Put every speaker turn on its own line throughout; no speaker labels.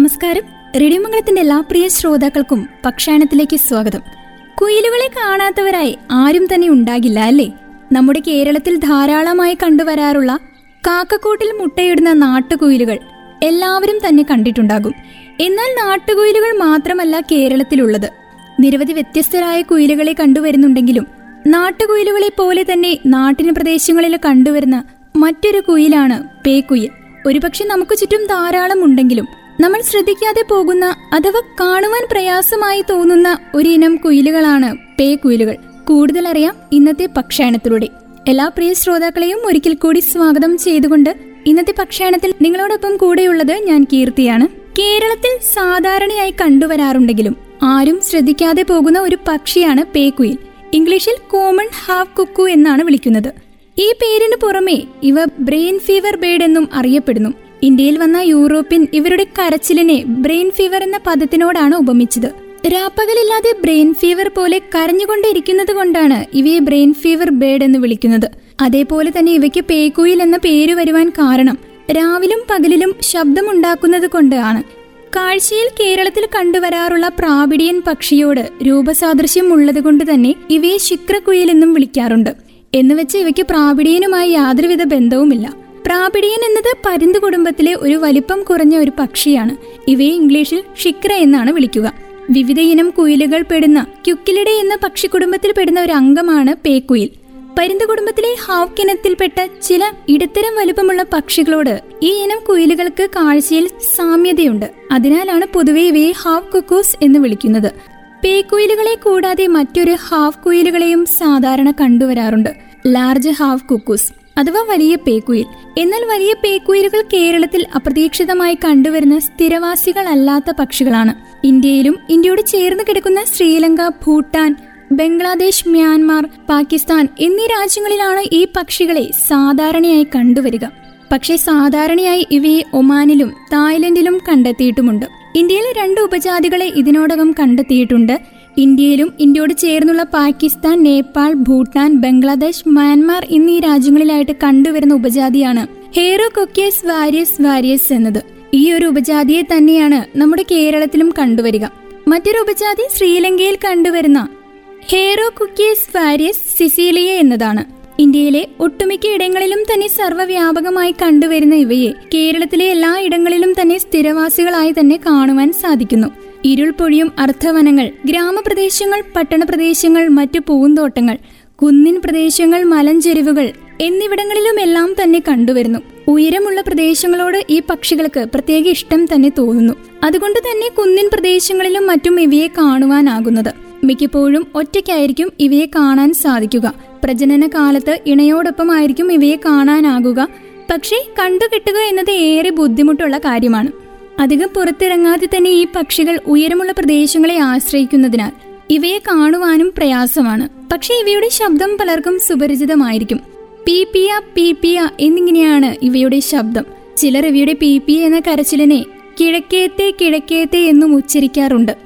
നമസ്കാരം. റേഡിയോമംഗലത്തിന്റെ എല്ലാ പ്രിയ ശ്രോതാക്കൾക്കും പക്ഷായണത്തിലേക്ക് സ്വാഗതം. കുയിലുകളെ കാണാത്തവരായി ആരും തന്നെ ഉണ്ടാകില്ല അല്ലേ? നമ്മുടെ കേരളത്തിൽ ധാരാളമായി കണ്ടുവരാറുള്ള കാക്കക്കൂട്ടിൽ മുട്ടയിടുന്ന നാട്ടുകുയിലുകൾ എല്ലാവരും തന്നെ കണ്ടിട്ടുണ്ടാകും. എന്നാൽ നാട്ടുകുയിലുകൾ മാത്രമല്ല കേരളത്തിലുള്ളത്. നിരവധി വ്യത്യസ്തരായ കുയിലുകളെ കണ്ടുവരുന്നുണ്ടെങ്കിലും നാട്ടുകുയിലുകളെ പോലെ തന്നെ നാട്ടിന് പ്രദേശങ്ങളിൽ കണ്ടുവരുന്ന മറ്റൊരു കുയിലാണ് പേക്കുയിൽ. ഒരുപക്ഷെ നമുക്ക് ചുറ്റും ധാരാളം ഉണ്ടെങ്കിലും നമ്മൾ ശ്രദ്ധിക്കാതെ പോകുന്ന അഥവാ കാണുവാൻ പ്രയാസമായി തോന്നുന്ന ഒരിനം കുയിലുകളാണ് പേ കുയിലുകൾ. കൂടുതൽ അറിയാം ഇന്നത്തെ പക്ഷായണത്തിലൂടെ എല്ലാ പ്രിയ ശ്രോതാക്കളെയും ഒരിക്കൽ കൂടി സ്വാഗതം ചെയ്തുകൊണ്ട് ഇന്നത്തെ പക്ഷായണത്തിൽ നിങ്ങളോടൊപ്പം കൂടെയുള്ളത് ഞാൻ കീർത്തിയാണ്. കേരളത്തിൽ സാധാരണയായി കണ്ടുവരാറുണ്ടെങ്കിലും ആരും ശ്രദ്ധിക്കാതെ പോകുന്ന ഒരു പക്ഷിയാണ് പേ കുയിൽ. ഇംഗ്ലീഷിൽ കോമൺ ഹാഫ് കുക്കു എന്നാണ് വിളിക്കുന്നത്. ഈ പേരിന് പുറമെ ഇവ ബ്രെയിൻ ഫീവർ ബേഡ് എന്നും അറിയപ്പെടുന്നു. ഇന്ത്യയിൽ വന്ന യൂറോപ്യൻ ഇവരുടെ കരച്ചിലിനെ ബ്രെയിൻ ഫീവർ എന്ന പദത്തിനോടാണ് ഉപമിച്ചത്. രാപ്പകലില്ലാതെ ബ്രെയിൻ ഫീവർ പോലെ കരഞ്ഞുകൊണ്ടിരിക്കുന്നത് കൊണ്ടാണ് ഇവയെ ബ്രെയിൻ ഫീവർ ബേഡ് എന്ന് വിളിക്കുന്നത്. അതേപോലെ തന്നെ ഇവയ്ക്ക് പേക്കുയിൽ എന്ന പേര് വരുവാൻ കാരണം രാവിലും പകലിലും ശബ്ദമുണ്ടാക്കുന്നത് കൊണ്ടാണ്. കാഴ്ചയിൽ കേരളത്തിൽ കണ്ടുവരാറുള്ള പ്രാവിഡിയൻ പക്ഷിയോട് രൂപസാദൃശ്യം ഉള്ളതുകൊണ്ട് തന്നെ ഇവയെ ശിക്രക്കുയിൽ എന്നും വിളിക്കാറുണ്ട്. എന്നുവെച്ച് ഇവയ്ക്ക് പ്രാവിഡിയനുമായി യാതൊരുവിധ ബന്ധവുമില്ല. പ്രാപിടിയൻ എന്നത് പരുന്ത് കുടുംബത്തിലെ ഒരു വലിപ്പം കുറഞ്ഞ ഒരു പക്ഷിയാണ്. ഇവയെ ഇംഗ്ലീഷിൽ ഷിക്ര എന്നാണ് വിളിക്കുക. വിവിധ ഇനം കുയിലുകൾ പെടുന്ന ക്യുക്കിലിടെ എന്ന പക്ഷിക്കുടുംബത്തിൽ പെടുന്ന ഒരു അംഗമാണ് പേക്കുയിൽ. പരുന്ത് കുടുംബത്തിലെ ഹാവ് ചില ഇടത്തരം വലുപ്പമുള്ള പക്ഷികളോട് ഈ ഇനം കുയിലുകൾക്ക് കാഴ്ചയിൽ സാമ്യതയുണ്ട്. അതിനാലാണ് പൊതുവെ ഇവയെ ഹാവ് കുക്കൂസ് എന്ന് വിളിക്കുന്നത്. പേക്കുയിലുകളെ കൂടാതെ മറ്റൊരു ഹാഫ് കുയിലുകളെയും സാധാരണ കണ്ടുവരാറുണ്ട്. Large hawk cuckoos. അഥവാ വലിയ പേക്കുയിൽ. എന്നാൽ വലിയ പേക്കുയിലുകൾ കേരളത്തിൽ അപ്രതീക്ഷിതമായി കണ്ടുവരുന്ന സ്ഥിരവാസികളല്ലാത്ത പക്ഷികളാണ്. ഇന്ത്യയിലും ഇന്ത്യയോട് ചേർന്ന് കിടക്കുന്ന ശ്രീലങ്ക ഭൂട്ടാൻ ബംഗ്ലാദേശ് മ്യാൻമാർ പാകിസ്ഥാൻ എന്നീ രാജ്യങ്ങളിലാണ് ഈ പക്ഷികളെ സാധാരണയായി കണ്ടുവരിക. പക്ഷേ സാധാരണയായി ഇവയെ ഒമാനിലും തായ്ലൻഡിലും കണ്ടെത്തിയിട്ടുമുണ്ട്. ഇന്ത്യയിലെ രണ്ട് ഉപജാതികളെ ഇതിനോടകം കണ്ടെത്തിയിട്ടുണ്ട്. ഇന്ത്യയിലും ഇന്ത്യയോട് ചേർന്നുള്ള പാകിസ്ഥാൻ നേപ്പാൾ ഭൂട്ടാൻ ബംഗ്ലാദേശ് മ്യാൻമാർ എന്നീ രാജ്യങ്ങളിലായിട്ട് കണ്ടുവരുന്ന ഉപജാതിയാണ് ഹേറോ കൊക്കേസ് വാരിയസ് വാരിയസ് എന്നത്. ഈ ഒരു ഉപജാതിയെ തന്നെയാണ് നമ്മുടെ കേരളത്തിലും കണ്ടുവരിക. മറ്റൊരു ഉപജാതി ശ്രീലങ്കയിൽ കണ്ടുവരുന്ന ഹേറോ കുക്കിയസ് വാരിയസ് സിസീലിയ എന്നതാണ്. ഇന്ത്യയിലെ ഒട്ടുമിക്ക ഇടങ്ങളിലും തന്നെ സർവവ്യാപകമായി കണ്ടുവരുന്ന ഇവയെ കേരളത്തിലെ എല്ലാ ഇടങ്ങളിലും തന്നെ സ്ഥിരവാസികളായി തന്നെ കാണുവാൻ സാധിക്കുന്നു. ഇരുൾപൊഴിയും അർത്ഥവനങ്ങൾ ഗ്രാമപ്രദേശങ്ങൾ പട്ടണപ്രദേശങ്ങൾ മറ്റു പൂന്തോട്ടങ്ങൾ കുന്നിൻ പ്രദേശങ്ങൾ മലഞ്ചെരിവുകൾ എന്നിവിടങ്ങളിലുമെല്ലാം തന്നെ കണ്ടുവരുന്നു. ഉയരമുള്ള പ്രദേശങ്ങളോട് ഈ പക്ഷികൾക്ക് പ്രത്യേക ഇഷ്ടം തന്നെ തോന്നുന്നു. അതുകൊണ്ട് തന്നെ കുന്നിൻ പ്രദേശങ്ങളിലും മറ്റും ഇവയെ കാണുവാനാകുന്നത്. മിക്കപ്പോഴും ഒറ്റയ്ക്കായിരിക്കും ഇവയെ കാണാൻ സാധിക്കുക. പ്രജനന കാലത്ത് ഇണയോടൊപ്പമായിരിക്കും ഇവയെ കാണാനാകുക. പക്ഷേ കണ്ടുകിട്ടുക എന്നത് ഏറെ ബുദ്ധിമുട്ടുള്ള കാര്യമാണ്. അധികം പുറത്തിറങ്ങാതെ തന്നെ ഈ പക്ഷികൾ ഉയരമുള്ള പ്രദേശങ്ങളെ ആശ്രയിക്കുന്നതിനാൽ ഇവയെ കാണുവാനും പ്രയാസമാണ്. പക്ഷേ ഇവയുടെ ശബ്ദം പലർക്കും സുപരിചിതമായിരിക്കും. പീപ്പിയ പീപ്പിയ എന്നിങ്ങനെയാണ് ഇവയുടെ ശബ്ദം. ചിലർ ഇവയുടെ പീപ്പിയ എന്ന കരച്ചിലിനെ കിഴക്കേത്തെ കിഴക്കേത്തെ എന്നും ഉച്ചരിക്കാറുണ്ട്.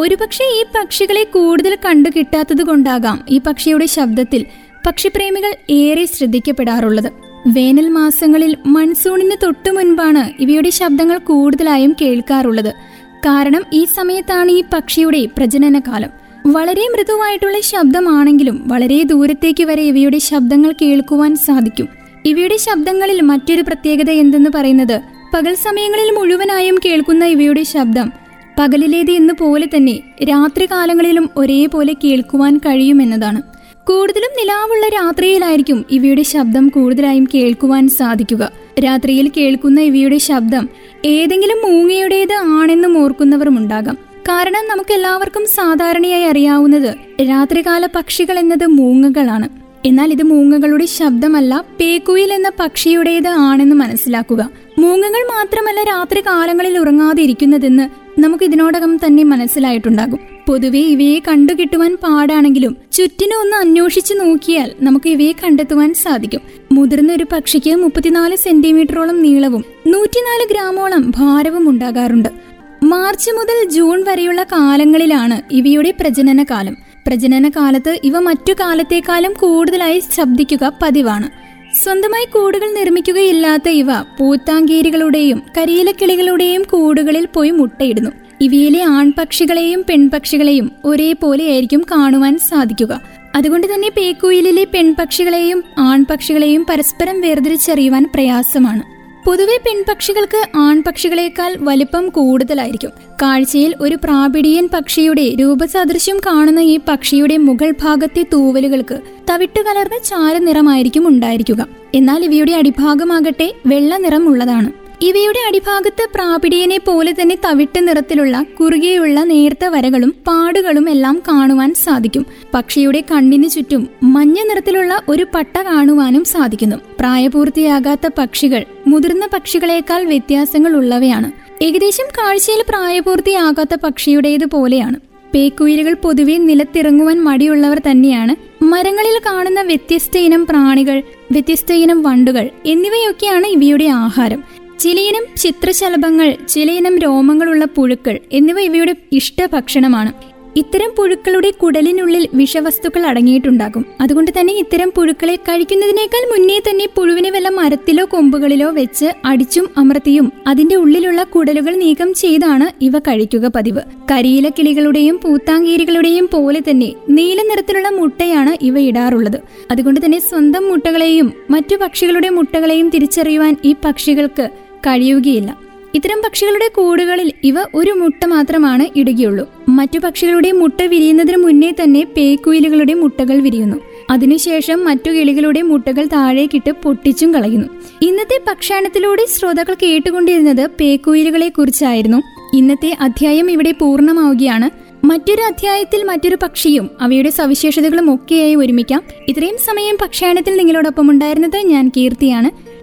ഒരുപക്ഷെ ഈ പക്ഷികളെ കൂടുതൽ കണ്ടു കിട്ടാത്തത് കൊണ്ടാകാം ഈ പക്ഷിയുടെ ശബ്ദത്തിൽ പക്ഷിപ്രേമികൾ ഏറെ ശ്രദ്ധിക്കപ്പെടാറുള്ളത്. വേനൽ മാസങ്ങളിൽ മൺസൂണിന് തൊട്ടു മുൻപാണ് ഇവയുടെ ശബ്ദങ്ങൾ കൂടുതലായും കേൾക്കാറുള്ളത്. കാരണം ഈ സമയത്താണ് ഈ പക്ഷിയുടെ പ്രജനനകാലം. വളരെ മൃദുവായിട്ടുള്ള ശബ്ദമാണെങ്കിലും വളരെ ദൂരത്തേക്ക് വരെ ഇവയുടെ ശബ്ദങ്ങൾ കേൾക്കുവാൻ സാധിക്കും. ഇവയുടെ ശബ്ദങ്ങളിൽ മറ്റൊരു പ്രത്യേകത എന്തെന്ന് പറയുന്നത് പകൽ സമയങ്ങളിൽ മുഴുവനായും കേൾക്കുന്ന ഇവയുടെ ശബ്ദം പകലിലേത് എന്ന പോലെ തന്നെ രാത്രികാലങ്ങളിലും ഒരേപോലെ കേൾക്കുവാൻ കഴിയുമെന്നതാണ്. കൂടുതലും നിലാവുള്ള രാത്രിയിലായിരിക്കും ഇവയുടെ ശബ്ദം കൂടുതലായും കേൾക്കുവാൻ സാധിക്കുക. രാത്രിയിൽ കേൾക്കുന്ന ഇവയുടെ ശബ്ദം ഏതെങ്കിലും മൂങ്ങയുടേത് ആണെന്നും ഓർക്കുന്നവരും ഉണ്ടാകാം. കാരണം നമുക്ക് എല്ലാവർക്കും സാധാരണയായി അറിയാവുന്നത് രാത്രികാല പക്ഷികൾ എന്നത് മൂങ്ങകളാണ്. എന്നാൽ ഇത് മൂങ്ങകളുടെ ശബ്ദമല്ല പേക്കുയിൽ എന്ന പക്ഷിയുടേത് ആണെന്ന് മനസ്സിലാക്കുക. മൂങ്ങകൾ മാത്രമല്ല രാത്രി കാലങ്ങളിൽ ഉറങ്ങാതെ ഇരിക്കുന്നതെന്ന് നമുക്ക് ഇതിനോടകം തന്നെ മനസ്സിലായിട്ടുണ്ടാകും. പൊതുവെ ഇവയെ കണ്ടുകിട്ടുവാൻ പാടാണെങ്കിലും ചുറ്റിനും ഒന്ന് അന്വേഷിച്ചു നോക്കിയാൽ നമുക്ക് ഇവയെ കണ്ടെത്തുവാൻ സാധിക്കും. മുതിർന്ന ഒരു പക്ഷിക്ക് മുപ്പത്തിനാല് സെന്റിമീറ്ററോളം നീളവും നൂറ്റിനാല് ഗ്രാമോളം ഭാരവും ഉണ്ടാകാറുണ്ട്. മാർച്ച് മുതൽ ജൂൺ വരെയുള്ള കാലങ്ങളിലാണ് ഇവയുടെ പ്രജനന കാലം പ്രജനന കാലത്ത് ഇവ മറ്റു കാലത്തേക്കാളും കൂടുതലായി ശബ്ദിക്കുക പതിവാണ്. സ്വന്തമായി കൂടുകൾ നിർമ്മിക്കുകയില്ലാത്ത ഇവ പൂത്താങ്കേരികളുടെയും കരിയിലക്കിളികളുടെയും കൂടുകളിൽ പോയി മുട്ടയിടുന്നു. ഇവയിലെ ആൺപക്ഷികളെയും പെൺപക്ഷികളെയും ഒരേപോലെയായിരിക്കും കാണുവാൻ സാധിക്കുക. അതുകൊണ്ട് തന്നെ പേക്കുയിലിലെ പെൺപക്ഷികളെയും ആൺപക്ഷികളെയും പരസ്പരം വേർതിരിച്ചറിയുവാൻ പ്രയാസമാണ്. പൊതുവെ പെൺപക്ഷികൾക്ക് ആൺപക്ഷികളെക്കാൾ വലിപ്പം കൂടുതലായിരിക്കും. കാഴ്ചയിൽ ഒരു പ്രാപിടിയൻ പക്ഷിയുടെ രൂപസദൃശ്യം കാണുന്ന ഈ പക്ഷിയുടെ മുകൾ ഭാഗത്തെ തൂവലുകൾക്ക് തവിട്ടു കലർന്ന ചാരനിറമായിരിക്കും ഉണ്ടായിരിക്കുക. എന്നാൽ ഇവയുടെ അടിഭാഗമാകട്ടെ വെള്ള നിറമുള്ളതാണ്. ഇവയുടെ അടിഭാഗത്ത് പ്രാപിടിയനെ പോലെ തന്നെ തവിട്ട് നിറത്തിലുള്ള കുറുകെയുള്ള നേർത്ത വരകളും പാടുകളും എല്ലാം കാണുവാൻ സാധിക്കും. പക്ഷിയുടെ കണ്ണിന് ചുറ്റും മഞ്ഞ നിറത്തിലുള്ള ഒരു പട്ട കാണുവാനും സാധിക്കുന്നു. പ്രായപൂർത്തിയാകാത്ത പക്ഷികൾ മുതിർന്ന പക്ഷികളേക്കാൾ വ്യത്യാസങ്ങൾ ഉള്ളവയാണ്. ഏകദേശം കാഴ്ചയിൽ പ്രായപൂർത്തിയാകാത്ത പക്ഷിയുടേത് പോലെയാണ്. പേക്കുയിലുകൾ പൊതുവെ നിലത്തിറങ്ങുവാൻ മടിയുള്ളവർ തന്നെയാണ്. മരങ്ങളിൽ കാണുന്ന വ്യത്യസ്ത ഇനം പ്രാണികൾ വ്യത്യസ്ത ഇനം വണ്ടുകൾ എന്നിവയൊക്കെയാണ് ഇവയുടെ ആഹാരം. ചിലയിനം ചിത്രശലഭങ്ങൾ ചിലയിനം രോമങ്ങളുള്ള പുഴുക്കൾ എന്നിവ ഇവയുടെ ഇഷ്ടഭക്ഷണമാണ്. ഇത്തരം പുഴുക്കളുടെ കുടലിനുള്ളിൽ വിഷവസ്തുക്കൾ അടങ്ങിയിട്ടുണ്ടാകും. അതുകൊണ്ട് തന്നെ ഇത്തരം പുഴുക്കളെ കഴിക്കുന്നതിനേക്കാൾ മുന്നേ തന്നെ പുഴുവിനെ വല്ല മരത്തിലോ കൊമ്പുകളിലോ വെച്ച് അടിച്ചും അമർത്തിയും അതിന്റെ ഉള്ളിലുള്ള കുടലുകൾ നീക്കം ചെയ്താണ് ഇവ കഴിക്കുക പതിവ്. കരിയില കിളികളുടെയും പൂത്താങ്കീരികളുടെയും പോലെ തന്നെ നീല നിറത്തിലുള്ള മുട്ടയാണ് ഇവ ഇടാറുള്ളത്. അതുകൊണ്ട് തന്നെ സ്വന്തം മുട്ടകളെയും മറ്റു പക്ഷികളുടെ മുട്ടകളെയും തിരിച്ചറിയുവാൻ ഈ പക്ഷികൾക്ക് കഴിയുകയില്ല. ഇത്തരം പക്ഷികളുടെ കൂടുകളിൽ ഇവ ഒരു മുട്ട മാത്രമാണ് ഇടുകയുള്ളൂ. മറ്റു പക്ഷികളുടെ മുട്ട വിരിയുന്നതിന് മുന്നേ തന്നെ പേക്കുയിലുകളുടെ മുട്ടകൾ വിരിയുന്നു. അതിനുശേഷം മറ്റു കിളികളുടെ മുട്ടകൾ താഴേക്കിട്ട് പൊട്ടിച്ചും കളയുന്നു. ഇന്നത്തെ പക്ഷാണത്തിലൂടെ ശ്രോതാക്കൾ കേട്ടുകൊണ്ടിരുന്നത് പേക്കുയിലുകളെ കുറിച്ചായിരുന്നു ഇന്നത്തെ അധ്യായം ഇവിടെ പൂർണമാവുകയാണ്. മറ്റൊരു അധ്യായത്തിൽ മറ്റൊരു പക്ഷിയും അവയുടെ സവിശേഷതകളും ഒക്കെയായി ഒരുമിക്കാം. ഇത്രയും സമയം പക്ഷായണത്തിൽ നിങ്ങളോടൊപ്പം ഉണ്ടായിരുന്നത് ഞാൻ കീർത്തിയാണ്.